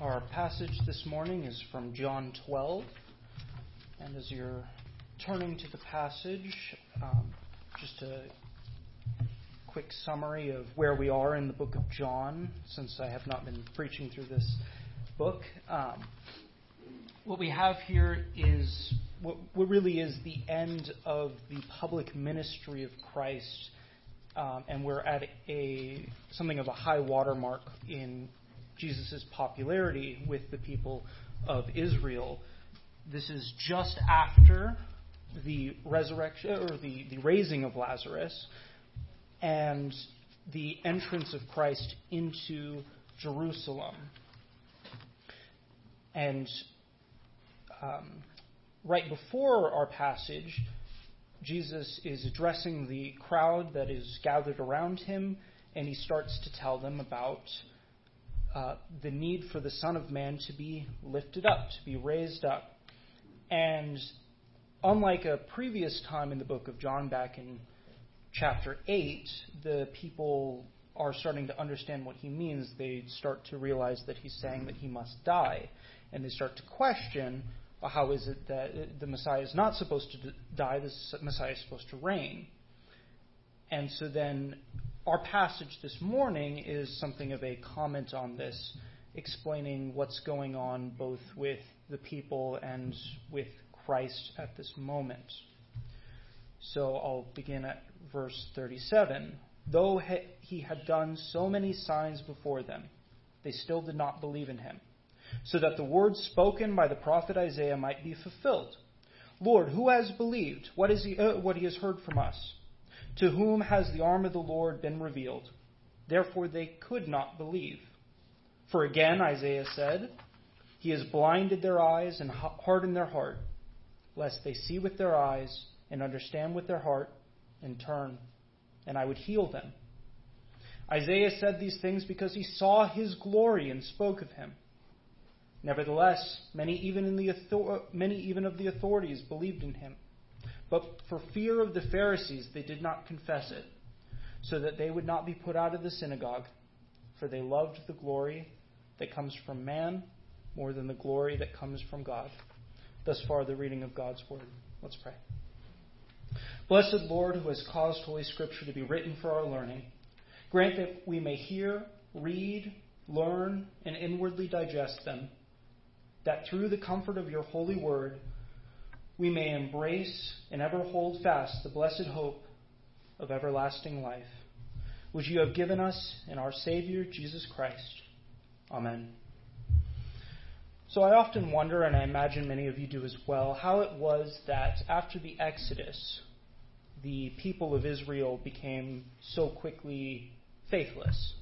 Our passage this morning is from John 12. And as you're turning to the passage, um, just a quick summary of where we are in the book of John, since I have not been preaching through this book. Um, what we have here is what, what, really is the end of the public ministry of Christ, um, and we're at a something of a high watermark in Jesus' popularity with the people of Israel. This is just after the resurrection or the, the raising of Lazarus and the entrance of Christ into Jerusalem. And um, right before our passage, Jesus is addressing the crowd that is gathered around him, and he starts to tell them about uh, the need for the Son of Man to be lifted up, to be raised up. And unlike a previous time in the book of John, back in chapter 8, the people are starting to understand what he means. They start to realize that he's saying that he must die. And they start to question well, how is it that the Messiah is not supposed to die, the Messiah is supposed to reign. And so then our passage this morning is something of a comment on this, explaining what's going on both with the people and with Christ at this moment. So I'll begin at verse 37. Though he had done so many signs before them, they still did not believe in him, so that the words spoken by the prophet Isaiah might be fulfilled. Lord, who has believed what, is he, uh, what he has heard from us? To whom has the arm of the Lord been revealed? Therefore they could not believe. For again, Isaiah said, He has blinded their eyes and hardened their heart, lest they see with their eyes and understand with their heart and turn, and I would heal them. Isaiah said these things because he saw his glory and spoke of him. Nevertheless, many even, in the many even of the authorities believed in him. But for fear of the Pharisees, they did not confess it, so that they would not be put out of the synagogue, for they loved the glory that comes from man more than the glory that comes from God. Thus far, the reading of God's word. Let's pray. Blessed Lord, who has caused Holy Scripture to be written for our learning, grant that we may hear, read, learn, and inwardly digest them, that through the comfort of your holy word, we may embrace and ever hold fast the blessed hope of everlasting life, which you have given us in our Savior, Jesus Christ. Amen. So I often wonder, and I imagine many of you do as well, how it was that after the Exodus, the people of Israel became so quickly faithless.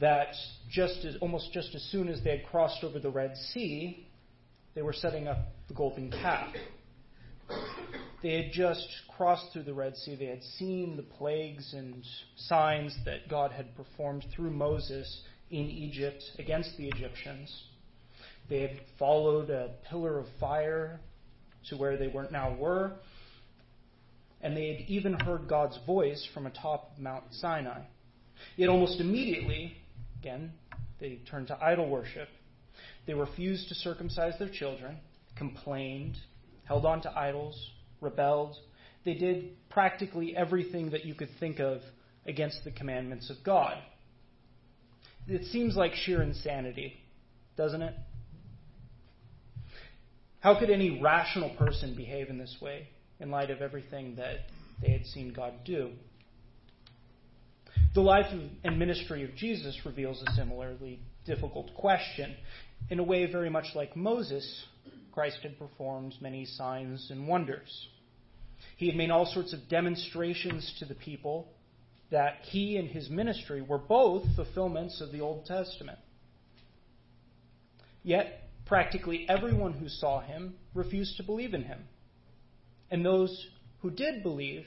That just as, almost just as soon as they had crossed over the Red Sea, they were setting up the golden calf. They had just crossed through the Red Sea. They had seen the plagues and signs that God had performed through Moses in Egypt against the Egyptians. They had followed a pillar of fire to where they were now were. And they had even heard God's voice from atop Mount Sinai. Yet almost immediately, again, they turned to idol worship. They refused to circumcise their children, complained, held on to idols, rebelled. They did practically everything that you could think of against the commandments of God. It seems like sheer insanity, doesn't it? How could any rational person behave in this way in light of everything that they had seen God do? The life and ministry of Jesus reveals a similarly difficult question. In a way very much like Moses, Christ had performed many signs and wonders. He had made all sorts of demonstrations to the people that he and his ministry were both fulfillments of the Old Testament. Yet, practically everyone who saw him refused to believe in him. And those who did believe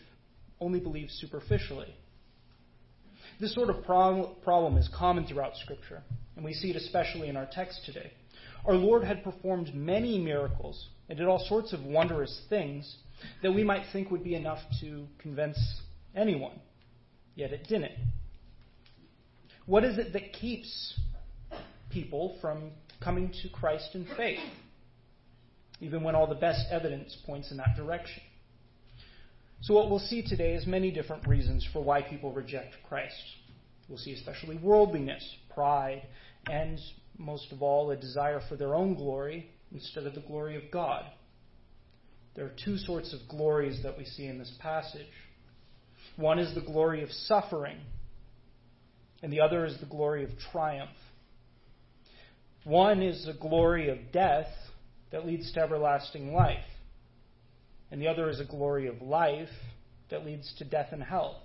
only believed superficially. This sort of problem is common throughout Scripture, and we see it especially in our text today. Our Lord had performed many miracles and did all sorts of wondrous things that we might think would be enough to convince anyone, yet it didn't. What is it that keeps people from coming to Christ in faith, even when all the best evidence points in that direction. So, what we'll see today is many different reasons for why people reject Christ. We'll see especially worldliness, pride, and most of all, a desire for their own glory instead of the glory of God. There are two sorts of glories that we see in this passage. One is the glory of suffering, and the other is the glory of triumph. One is the glory of death that leads to everlasting life, and the other is a glory of life that leads to death and hell.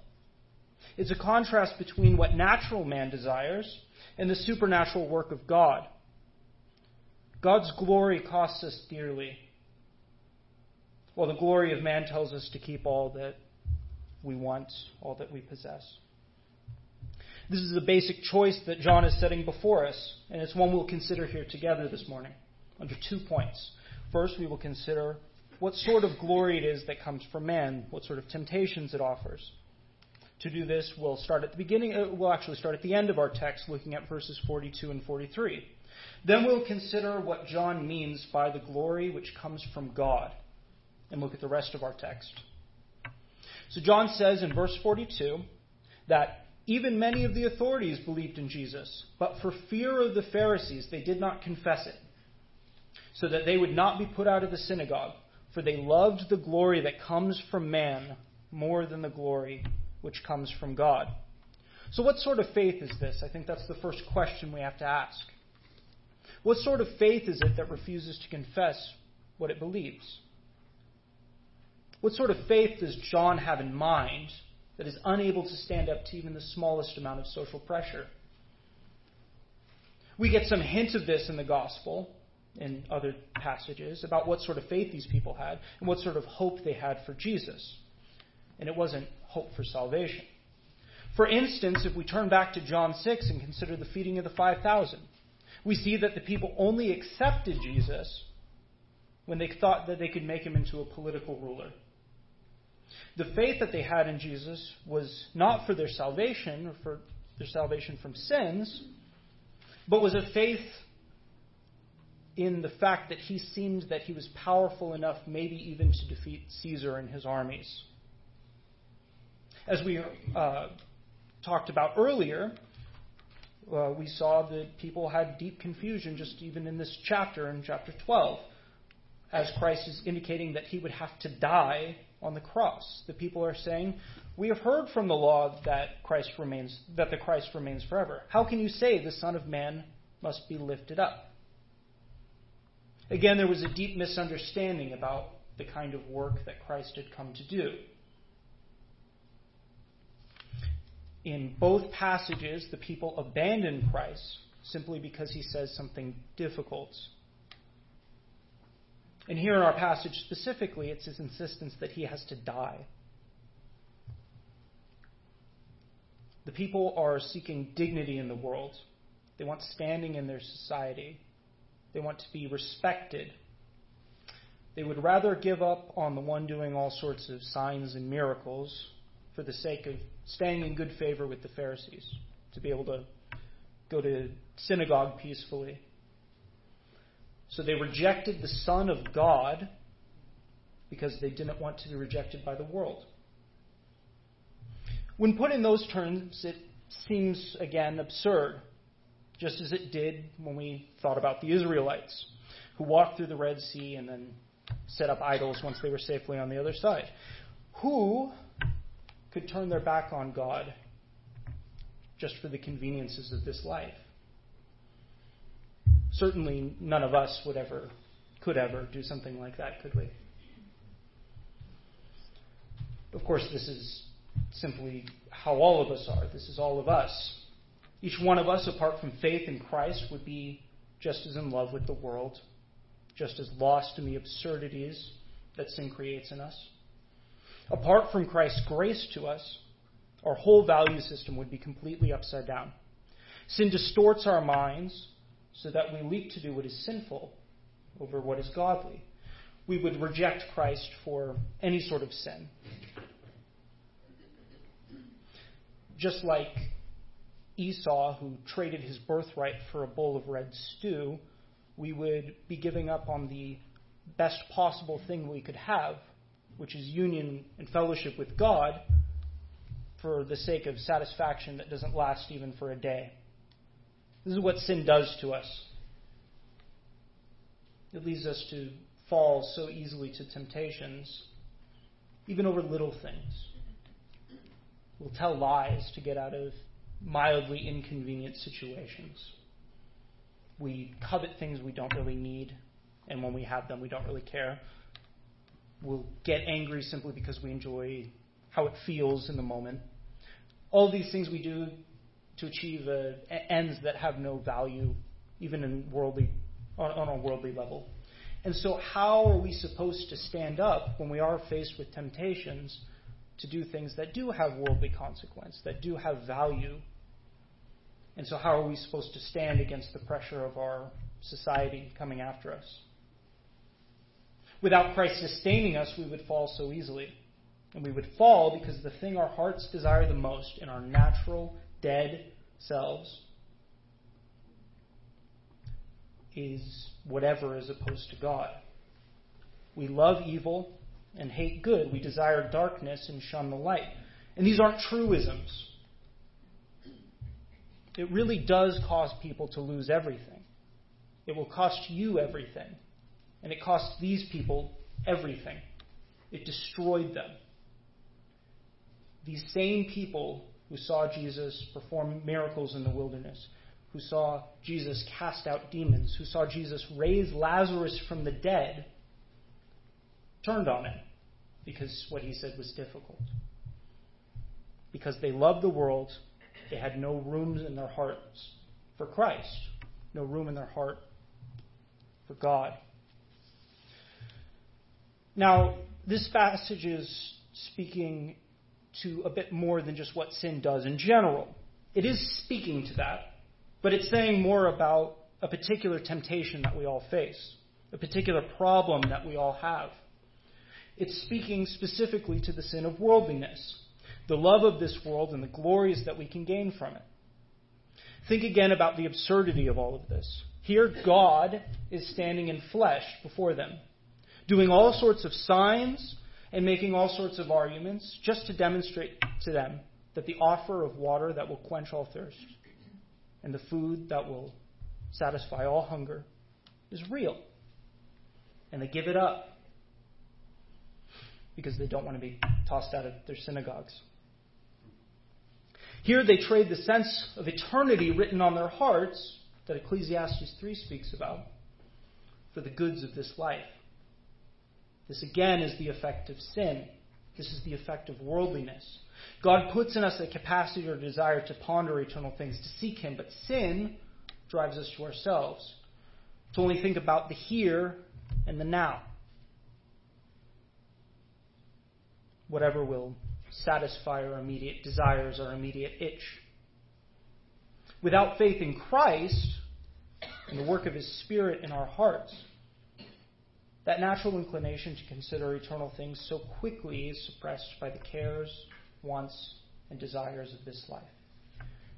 It's a contrast between what natural man desires and the supernatural work of God. God's glory costs us dearly, while the glory of man tells us to keep all that we want, all that we possess. This is a basic choice that John is setting before us, and it's one we'll consider here together this morning under two points. First, we will consider what sort of glory it is that comes from man, what sort of temptations it offers. To do this, we'll start at the beginning, uh, we'll actually start at the end of our text, looking at verses 42 and 43. Then we'll consider what John means by the glory which comes from God, and look at the rest of our text. So John says in verse 42 that even many of the authorities believed in Jesus, but for fear of the Pharisees, they did not confess it, so that they would not be put out of the synagogue, for they loved the glory that comes from man more than the glory which comes from God. So, what sort of faith is this? I think that's the first question we have to ask. What sort of faith is it that refuses to confess what it believes? What sort of faith does John have in mind that is unable to stand up to even the smallest amount of social pressure. We get some hint of this in the gospel, in other passages, about what sort of faith these people had and what sort of hope they had for Jesus. And it wasn't hope for salvation. For instance, if we turn back to John 6 and consider the feeding of the 5,000, we see that the people only accepted Jesus when they thought that they could make him into a political ruler. The faith that they had in Jesus was not for their salvation or for their salvation from sins, but was a faith in the fact that he seemed that he was powerful enough, maybe even to defeat Caesar and his armies. As we uh, talked about earlier, uh, we saw that people had deep confusion just even in this chapter, in chapter 12, as Christ is indicating that he would have to die on the cross. The people are saying, "We have heard from the law that Christ remains that the Christ remains forever. How can you say the Son of man must be lifted up?" Again, there was a deep misunderstanding about the kind of work that Christ had come to do. In both passages, the people abandon Christ simply because he says something difficult and here in our passage specifically, it's his insistence that he has to die. The people are seeking dignity in the world. They want standing in their society. They want to be respected. They would rather give up on the one doing all sorts of signs and miracles for the sake of staying in good favor with the Pharisees, to be able to go to synagogue peacefully, so they rejected the Son of God because they didn't want to be rejected by the world. When put in those terms, it seems again absurd, just as it did when we thought about the Israelites who walked through the Red Sea and then set up idols once they were safely on the other side. Who could turn their back on God just for the conveniences of this life? Certainly, none of us would ever, could ever do something like that, could we? Of course, this is simply how all of us are. This is all of us. Each one of us, apart from faith in Christ, would be just as in love with the world, just as lost in the absurdities that sin creates in us. Apart from Christ's grace to us, our whole value system would be completely upside down. Sin distorts our minds so that we leap to do what is sinful over what is godly. We would reject Christ for any sort of sin. Just like Esau, who traded his birthright for a bowl of red stew, we would be giving up on the best possible thing we could have, which is union and fellowship with God, for the sake of satisfaction that doesn't last even for a day. This is what sin does to us. It leads us to fall so easily to temptations, even over little things. We'll tell lies to get out of mildly inconvenient situations. We covet things we don't really need, and when we have them, we don't really care. We'll get angry simply because we enjoy how it feels in the moment. All these things we do to achieve uh, ends that have no value, even in worldly, on, on a worldly level. And so, how are we supposed to stand up when we are faced with temptations to do things that do have worldly consequence, that do have value? And so, how are we supposed to stand against the pressure of our society coming after us? Without Christ sustaining us, we would fall so easily. And we would fall because the thing our hearts desire the most in our natural, dead selves is whatever as opposed to God. We love evil and hate good. We desire darkness and shun the light. And these aren't truisms. It really does cause people to lose everything. It will cost you everything. And it cost these people everything. It destroyed them. These same people who saw Jesus perform miracles in the wilderness, who saw Jesus cast out demons, who saw Jesus raise Lazarus from the dead, turned on him because what he said was difficult. Because they loved the world, they had no room in their hearts for Christ, no room in their heart for God. Now, this passage is speaking to a bit more than just what sin does in general. It is speaking to that, but it's saying more about a particular temptation that we all face, a particular problem that we all have. It's speaking specifically to the sin of worldliness, the love of this world and the glories that we can gain from it. Think again about the absurdity of all of this. Here, God is standing in flesh before them, doing all sorts of signs and making all sorts of arguments just to demonstrate to them that the offer of water that will quench all thirst and the food that will satisfy all hunger is real. And they give it up because they don't want to be tossed out of their synagogues. Here they trade the sense of eternity written on their hearts that Ecclesiastes 3 speaks about for the goods of this life. This again is the effect of sin. This is the effect of worldliness. God puts in us a capacity or desire to ponder eternal things, to seek Him, but sin drives us to ourselves, to only think about the here and the now. Whatever will satisfy our immediate desires, our immediate itch. Without faith in Christ and the work of His Spirit in our hearts, that natural inclination to consider eternal things so quickly is suppressed by the cares, wants, and desires of this life.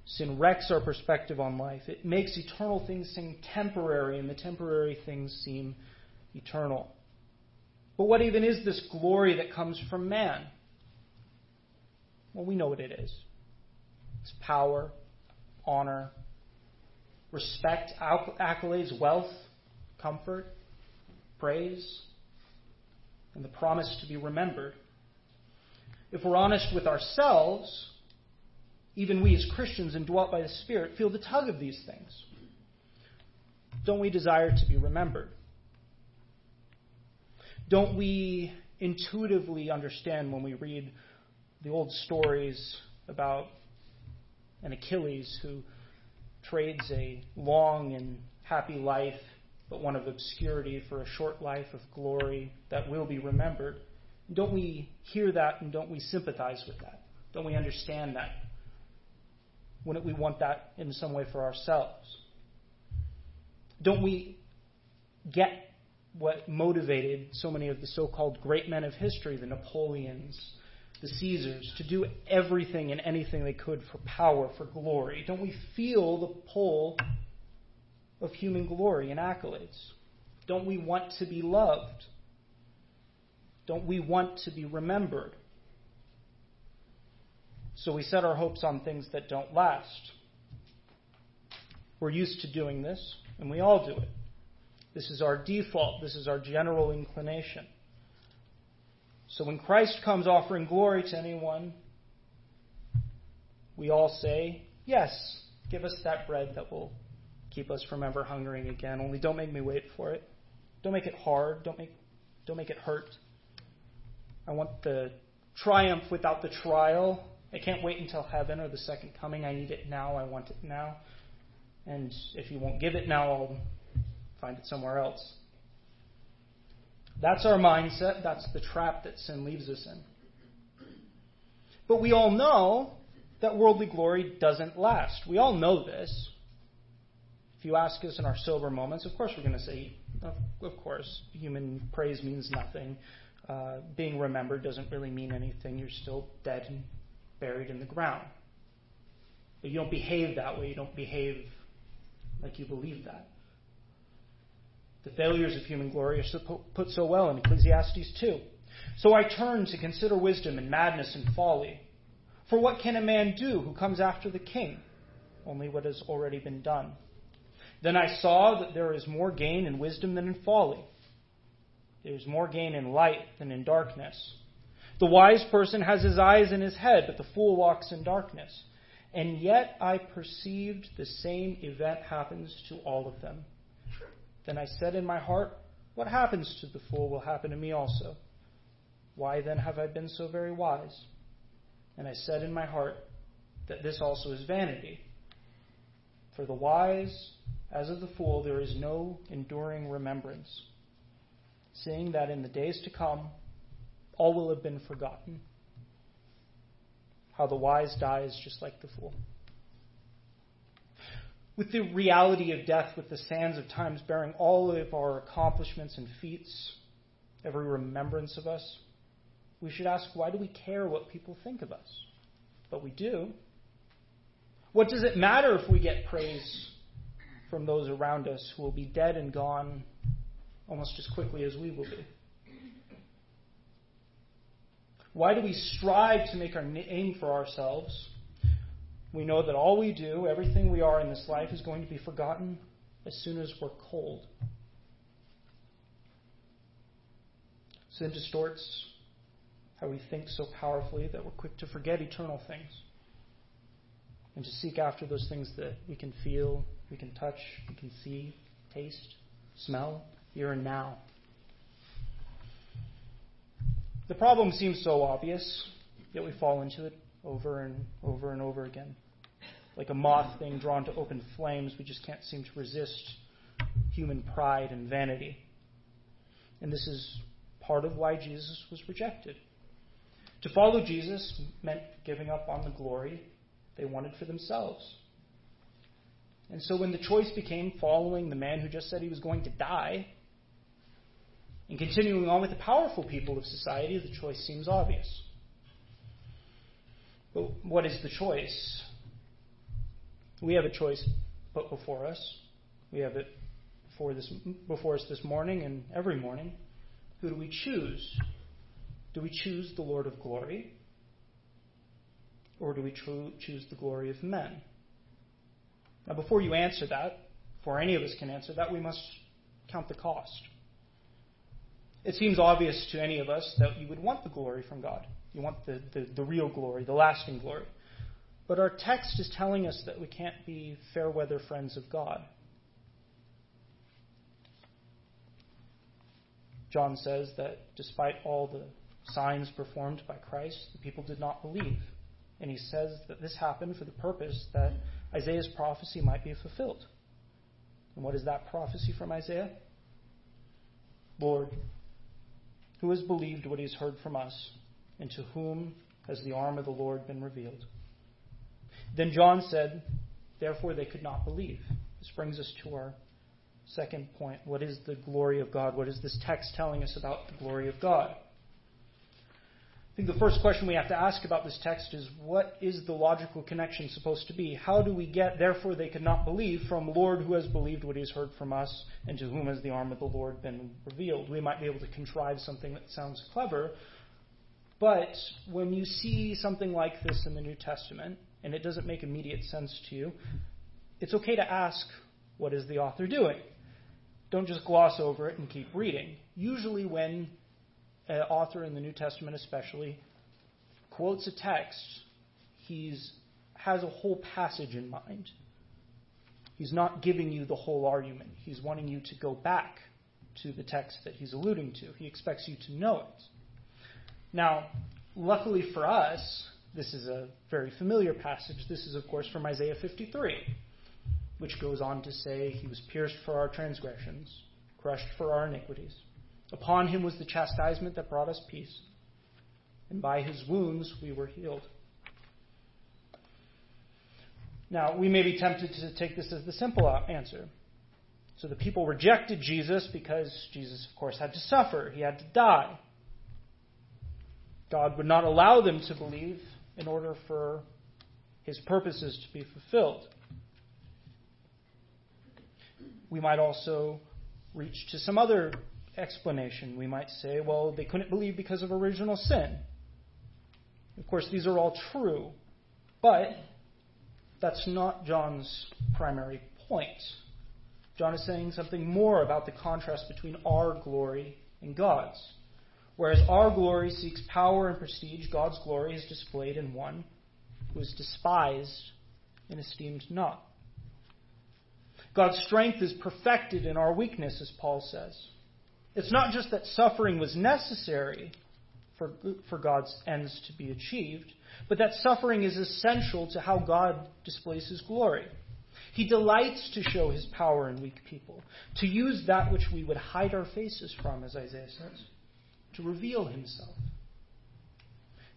Sin wrecks our perspective on life. It makes eternal things seem temporary and the temporary things seem eternal. But what even is this glory that comes from man? Well, we know what it is it's power, honor, respect, accolades, wealth, comfort praise, and the promise to be remembered. If we're honest with ourselves, even we as Christians indwelt by the Spirit feel the tug of these things. Don't we desire to be remembered? Don't we intuitively understand when we read the old stories about an Achilles who trades a long and happy life but one of obscurity for a short life of glory that will be remembered. Don't we hear that and don't we sympathize with that? Don't we understand that? Wouldn't we want that in some way for ourselves? Don't we get what motivated so many of the so called great men of history, the Napoleons, the Caesars, to do everything and anything they could for power, for glory? Don't we feel the pull of human glory and accolades? Don't we want to be loved? Don't we want to be remembered? So we set our hopes on things that don't last. We're used to doing this, and we all do it. This is our default. This is our general inclination. So when Christ comes offering glory to anyone, we all say, Yes, give us that bread that will keep us from ever hungering again. Only don't make me wait for it. Don't make it hard. Don't make, don't make it hurt. I want the triumph without the trial. I can't wait until heaven or the second coming. I need it now. I want it now. And if you won't give it now, I'll find it somewhere else. That's our mindset. That's the trap that sin leaves us in. But we all know that worldly glory doesn't last. We all know this. If you ask us in our sober moments, of course we're going to say, of course, human praise means nothing. Uh, being remembered doesn't really mean anything. You're still dead and buried in the ground. But you don't behave that way. You don't behave like you believe that. The failures of human glory are put so well in Ecclesiastes 2. So I turn to consider wisdom and madness and folly. For what can a man do who comes after the king? Only what has already been done. Then I saw that there is more gain in wisdom than in folly. There is more gain in light than in darkness. The wise person has his eyes in his head, but the fool walks in darkness. And yet I perceived the same event happens to all of them. Then I said in my heart, What happens to the fool will happen to me also. Why then have I been so very wise? And I said in my heart that this also is vanity. For the wise, as of the fool, there is no enduring remembrance, seeing that in the days to come all will have been forgotten how the wise dies just like the fool. With the reality of death, with the sands of times bearing all of our accomplishments and feats, every remembrance of us, we should ask why do we care what people think of us? But we do. What does it matter if we get praise from those around us who will be dead and gone almost as quickly as we will be? Why do we strive to make our name for ourselves? We know that all we do, everything we are in this life, is going to be forgotten as soon as we're cold. Sin distorts how we think so powerfully that we're quick to forget eternal things and to seek after those things that we can feel, we can touch, we can see, taste, smell, here and now. The problem seems so obvious, yet we fall into it over and over and over again. Like a moth being drawn to open flames, we just can't seem to resist human pride and vanity. And this is part of why Jesus was rejected. To follow Jesus meant giving up on the glory they wanted for themselves. And so when the choice became following the man who just said he was going to die, and continuing on with the powerful people of society, the choice seems obvious. But what is the choice? We have a choice put before us. We have it before, this, before us this morning and every morning. Who do we choose? Do we choose the Lord of glory? Or do we choose the glory of men? Now, before you answer that, before any of us can answer that, we must count the cost. It seems obvious to any of us that you would want the glory from God. You want the, the, the real glory, the lasting glory. But our text is telling us that we can't be fair weather friends of God. John says that despite all the signs performed by Christ, the people did not believe. And he says that this happened for the purpose that Isaiah's prophecy might be fulfilled. And what is that prophecy from Isaiah? Lord, who has believed what he has heard from us, and to whom has the arm of the Lord been revealed? Then John said, Therefore they could not believe. This brings us to our second point. What is the glory of God? What is this text telling us about the glory of God? Think the first question we have to ask about this text is what is the logical connection supposed to be? How do we get, therefore they could not believe, from Lord who has believed what he has heard from us, and to whom has the arm of the Lord been revealed? We might be able to contrive something that sounds clever, but when you see something like this in the New Testament, and it doesn't make immediate sense to you, it's okay to ask, what is the author doing? Don't just gloss over it and keep reading. Usually, when Uh, author in the New Testament, especially, quotes a text, he has a whole passage in mind. He's not giving you the whole argument. He's wanting you to go back to the text that he's alluding to. He expects you to know it. Now, luckily for us, this is a very familiar passage. This is, of course, from Isaiah 53, which goes on to say, He was pierced for our transgressions, crushed for our iniquities. Upon him was the chastisement that brought us peace, and by his wounds we were healed. Now, we may be tempted to take this as the simple answer. So the people rejected Jesus because Jesus, of course, had to suffer, he had to die. God would not allow them to believe in order for his purposes to be fulfilled. We might also reach to some other explanation. We might say, well, they couldn't believe because of original sin. Of course, these are all true, but that's not John's primary point. John is saying something more about the contrast between our glory and God's. Whereas our glory seeks power and prestige, God's glory is displayed in one who is despised and esteemed not. God's strength is perfected in our weakness, as Paul says. It's not just that suffering was necessary for, for God's ends to be achieved, but that suffering is essential to how God displays his glory. He delights to show his power in weak people, to use that which we would hide our faces from, as Isaiah says to reveal himself.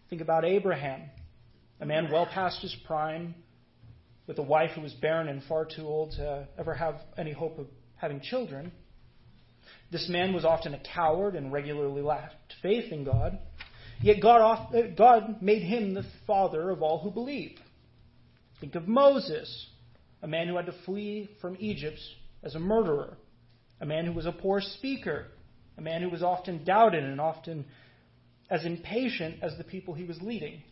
Think about Abraham, a man well past his prime, with a wife who was barren and far too old to ever have any hope of having children. This man was often a coward and regularly lacked faith in God. Yet God, uh, God made him the father of all who believe. Think of Moses, a man who had to flee from Egypt as a murderer, a man who was a poor speaker, a man who was often doubted and often as impatient as the people he was leading.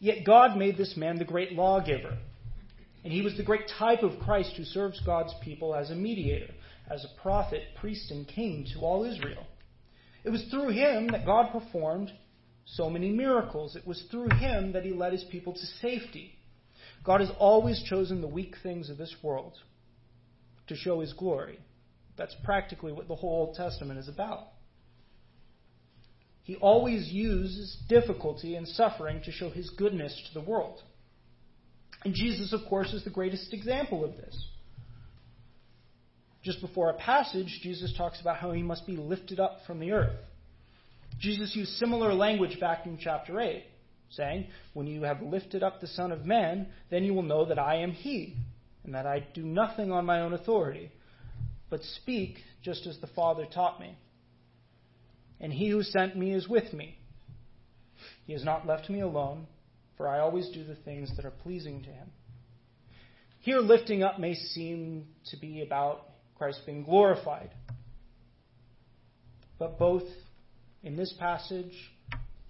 Yet God made this man the great lawgiver. And he was the great type of Christ who serves God's people as a mediator, as a prophet, priest, and king to all Israel. It was through him that God performed so many miracles. It was through him that he led his people to safety. God has always chosen the weak things of this world to show his glory. That's practically what the whole Old Testament is about. He always uses difficulty and suffering to show his goodness to the world. And Jesus, of course, is the greatest example of this. Just before a passage, Jesus talks about how he must be lifted up from the earth. Jesus used similar language back in chapter 8, saying, When you have lifted up the Son of Man, then you will know that I am He, and that I do nothing on my own authority but speak just as the Father taught me. And he who sent me is with me. He has not left me alone, for I always do the things that are pleasing to him. Here, lifting up may seem to be about Christ being glorified. But both in this passage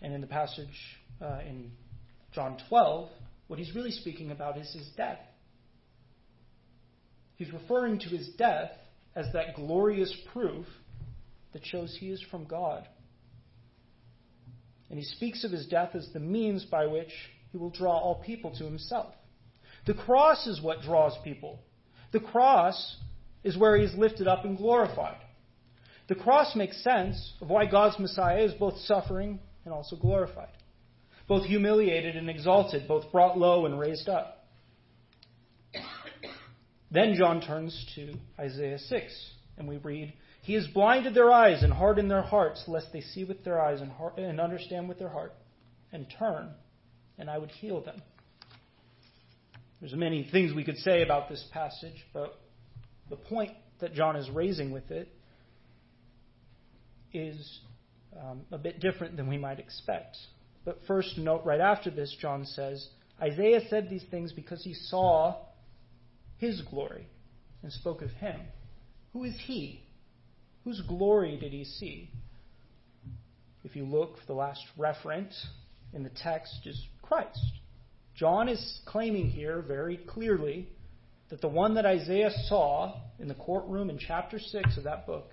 and in the passage uh, in John 12, what he's really speaking about is his death. He's referring to his death as that glorious proof that shows he is from God. And he speaks of his death as the means by which he will draw all people to himself. The cross is what draws people. The cross is where he is lifted up and glorified. The cross makes sense of why God's Messiah is both suffering and also glorified, both humiliated and exalted, both brought low and raised up. Then John turns to Isaiah 6, and we read, He has blinded their eyes and hardened their hearts, lest they see with their eyes and, heart, and understand with their heart, and turn, and I would heal them. There's many things we could say about this passage, but the point that John is raising with it is um, a bit different than we might expect. But first, note right after this, John says, Isaiah said these things because he saw his glory and spoke of him. Who is he? Whose glory did he see? If you look, for the last referent in the text is Christ. John is claiming here very clearly that the one that Isaiah saw in the courtroom in chapter 6 of that book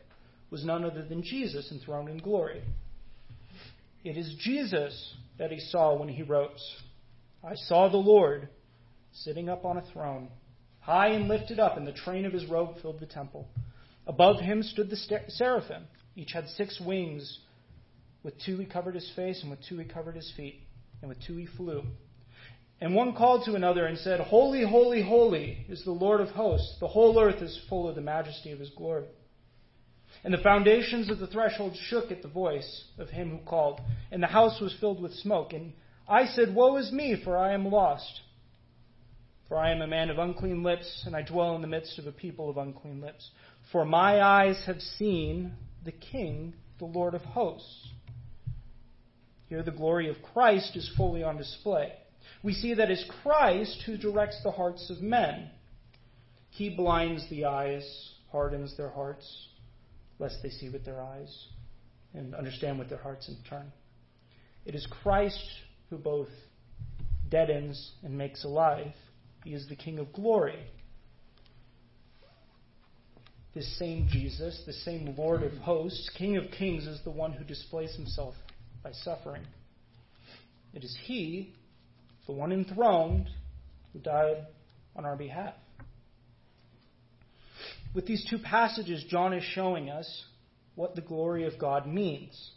was none other than Jesus enthroned in glory. It is Jesus that he saw when he wrote, I saw the Lord sitting up on a throne, high and lifted up, and the train of his robe filled the temple. Above him stood the seraphim. Each had six wings. With two he covered his face, and with two he covered his feet, and with two he flew. And one called to another and said, Holy, holy, holy is the Lord of hosts. The whole earth is full of the majesty of his glory. And the foundations of the threshold shook at the voice of him who called, and the house was filled with smoke. And I said, Woe is me, for I am lost. For I am a man of unclean lips, and I dwell in the midst of a people of unclean lips. For my eyes have seen the King, the Lord of hosts. Here the glory of Christ is fully on display we see that it's Christ who directs the hearts of men. He blinds the eyes, hardens their hearts, lest they see with their eyes and understand with their hearts in turn. It is Christ who both deadens and makes alive. He is the King of glory. This same Jesus, the same Lord of hosts, King of kings, is the one who displays himself by suffering. It is He the one enthroned who died on our behalf. With these two passages, John is showing us what the glory of God means.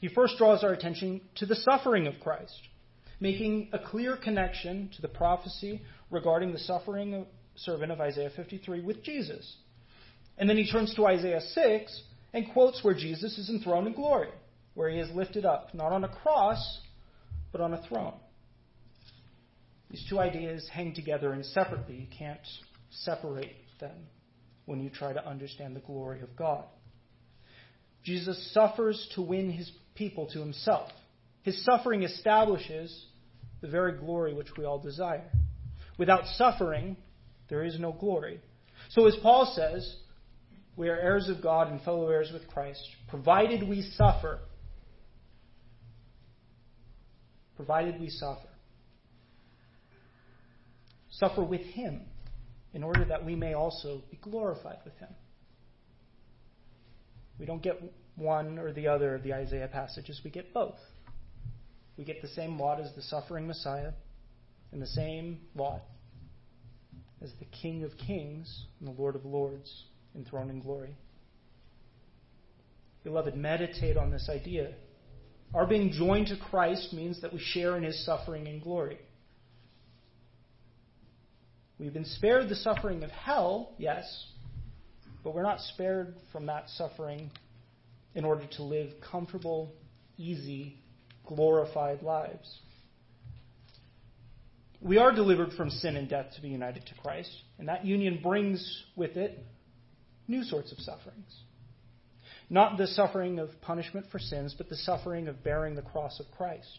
He first draws our attention to the suffering of Christ, making a clear connection to the prophecy regarding the suffering of, servant of Isaiah 53 with Jesus. And then he turns to Isaiah 6 and quotes where Jesus is enthroned in glory, where he is lifted up, not on a cross, but on a throne. These two ideas hang together inseparably. You can't separate them when you try to understand the glory of God. Jesus suffers to win his people to himself. His suffering establishes the very glory which we all desire. Without suffering, there is no glory. So, as Paul says, we are heirs of God and fellow heirs with Christ, provided we suffer. Provided we suffer suffer with him in order that we may also be glorified with him. We don't get one or the other of the Isaiah passages, we get both. We get the same lot as the suffering Messiah and the same lot as the King of Kings and the Lord of Lords enthroned in glory. Beloved, meditate on this idea. Our being joined to Christ means that we share in his suffering and glory. We've been spared the suffering of hell, yes, but we're not spared from that suffering in order to live comfortable, easy, glorified lives. We are delivered from sin and death to be united to Christ, and that union brings with it new sorts of sufferings. Not the suffering of punishment for sins, but the suffering of bearing the cross of Christ.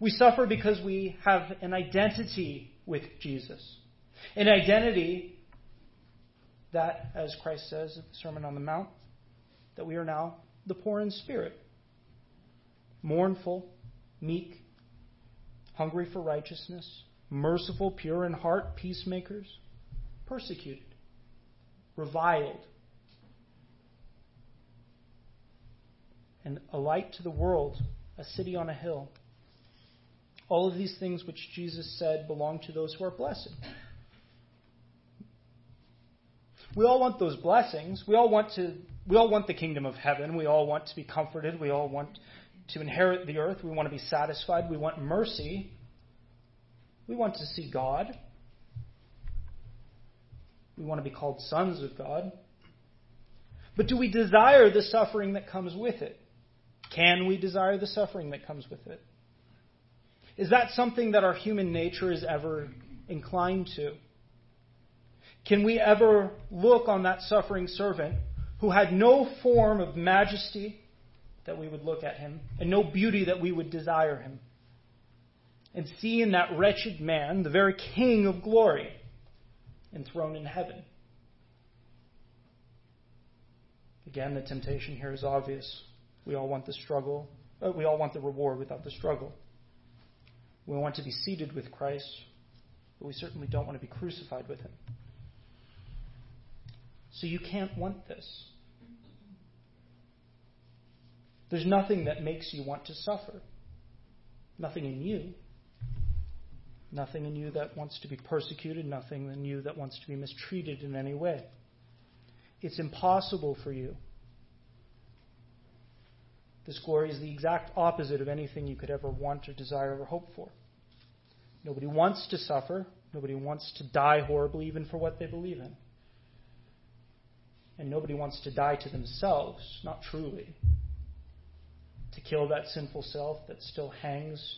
We suffer because we have an identity with Jesus. An identity that, as Christ says in the Sermon on the Mount, that we are now the poor in spirit, mournful, meek, hungry for righteousness, merciful, pure in heart, peacemakers, persecuted, reviled, and a light to the world, a city on a hill. All of these things which Jesus said belong to those who are blessed. We all want those blessings. We all want to we all want the kingdom of heaven. We all want to be comforted. We all want to inherit the earth. We want to be satisfied. We want mercy. We want to see God. We want to be called sons of God. But do we desire the suffering that comes with it? Can we desire the suffering that comes with it? Is that something that our human nature is ever inclined to? Can we ever look on that suffering servant who had no form of majesty that we would look at him, and no beauty that we would desire him. And see in that wretched man the very King of glory enthroned in heaven. Again, the temptation here is obvious. We all want the struggle, we all want the reward without the struggle. We want to be seated with Christ, but we certainly don't want to be crucified with him. So you can't want this. There's nothing that makes you want to suffer. Nothing in you. Nothing in you that wants to be persecuted, nothing in you that wants to be mistreated in any way. It's impossible for you. This glory is the exact opposite of anything you could ever want or desire or hope for. Nobody wants to suffer. Nobody wants to die horribly, even for what they believe in. And nobody wants to die to themselves, not truly. To kill that sinful self that still hangs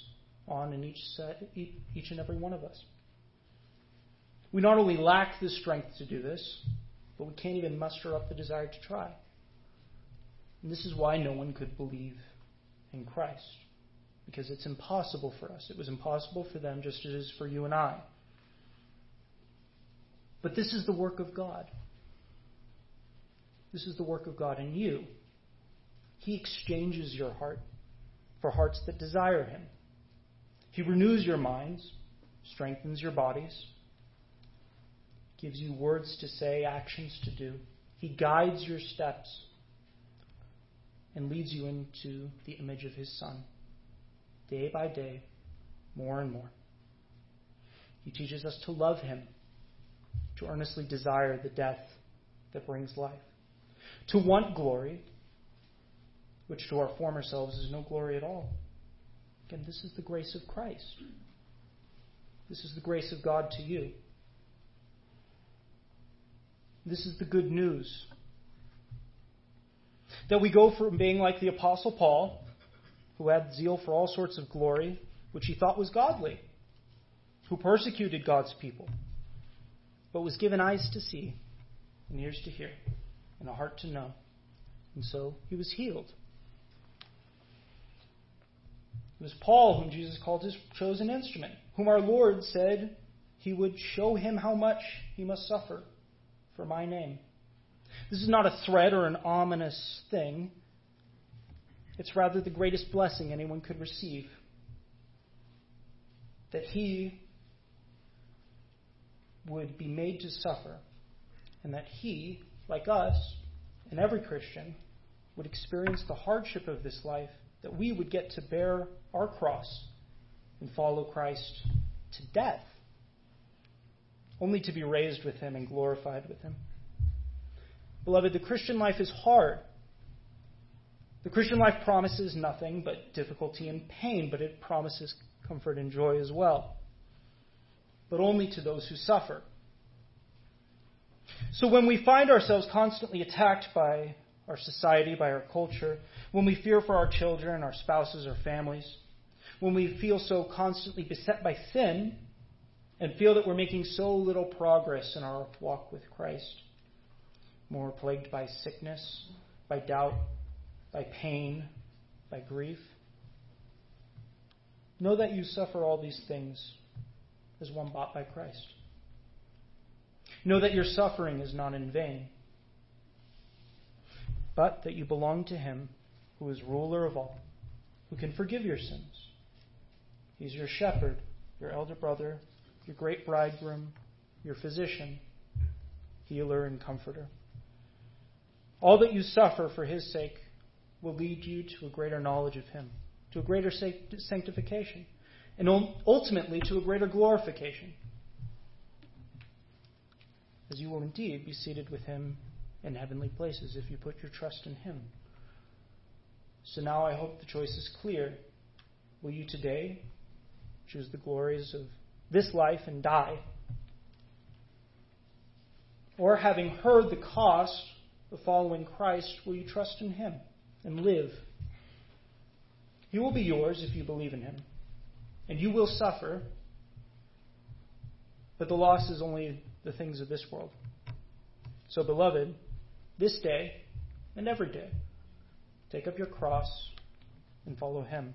on in each, set, each and every one of us. We not only lack the strength to do this, but we can't even muster up the desire to try. And this is why no one could believe in Christ. Because it's impossible for us. It was impossible for them just as it is for you and I. But this is the work of God. This is the work of God in you. He exchanges your heart for hearts that desire Him. He renews your minds, strengthens your bodies, gives you words to say, actions to do. He guides your steps and leads you into the image of His Son, day by day, more and more. He teaches us to love Him, to earnestly desire the death that brings life, to want glory, which to our former selves is no glory at all. Again, this is the grace of Christ. This is the grace of God to you. This is the good news. That we go from being like the Apostle Paul, who had zeal for all sorts of glory, which he thought was godly, who persecuted God's people, but was given eyes to see, and ears to hear, and a heart to know. And so he was healed. It was Paul whom Jesus called his chosen instrument, whom our Lord said he would show him how much he must suffer for my name. This is not a threat or an ominous thing. It's rather the greatest blessing anyone could receive. That he would be made to suffer, and that he, like us, and every Christian, would experience the hardship of this life that we would get to bear our cross and follow Christ to death, only to be raised with him and glorified with him. Beloved, the Christian life is hard. The Christian life promises nothing but difficulty and pain, but it promises comfort and joy as well. But only to those who suffer. So when we find ourselves constantly attacked by our society, by our culture, when we fear for our children, our spouses, our families, when we feel so constantly beset by sin and feel that we're making so little progress in our walk with Christ, more plagued by sickness, by doubt, by pain, by grief, know that you suffer all these things as one bought by Christ. Know that your suffering is not in vain but that you belong to Him who is ruler of all, who can forgive your sins. He's your shepherd, your elder brother, your great bridegroom, your physician, healer, and comforter. All that you suffer for His sake will lead you to a greater knowledge of Him, to a greater sanctification, and ultimately to a greater glorification, as you will indeed be seated with Him in heavenly places if you put your trust in Him. So now I hope the choice is clear. Will you today choose the glories of this life and die? Or having heard the cost of following Christ, will you trust in Him and live? He will be yours if you believe in Him. And you will suffer, but the loss is only the things of this world. So, beloved, this day and every day. Take up your cross and follow him.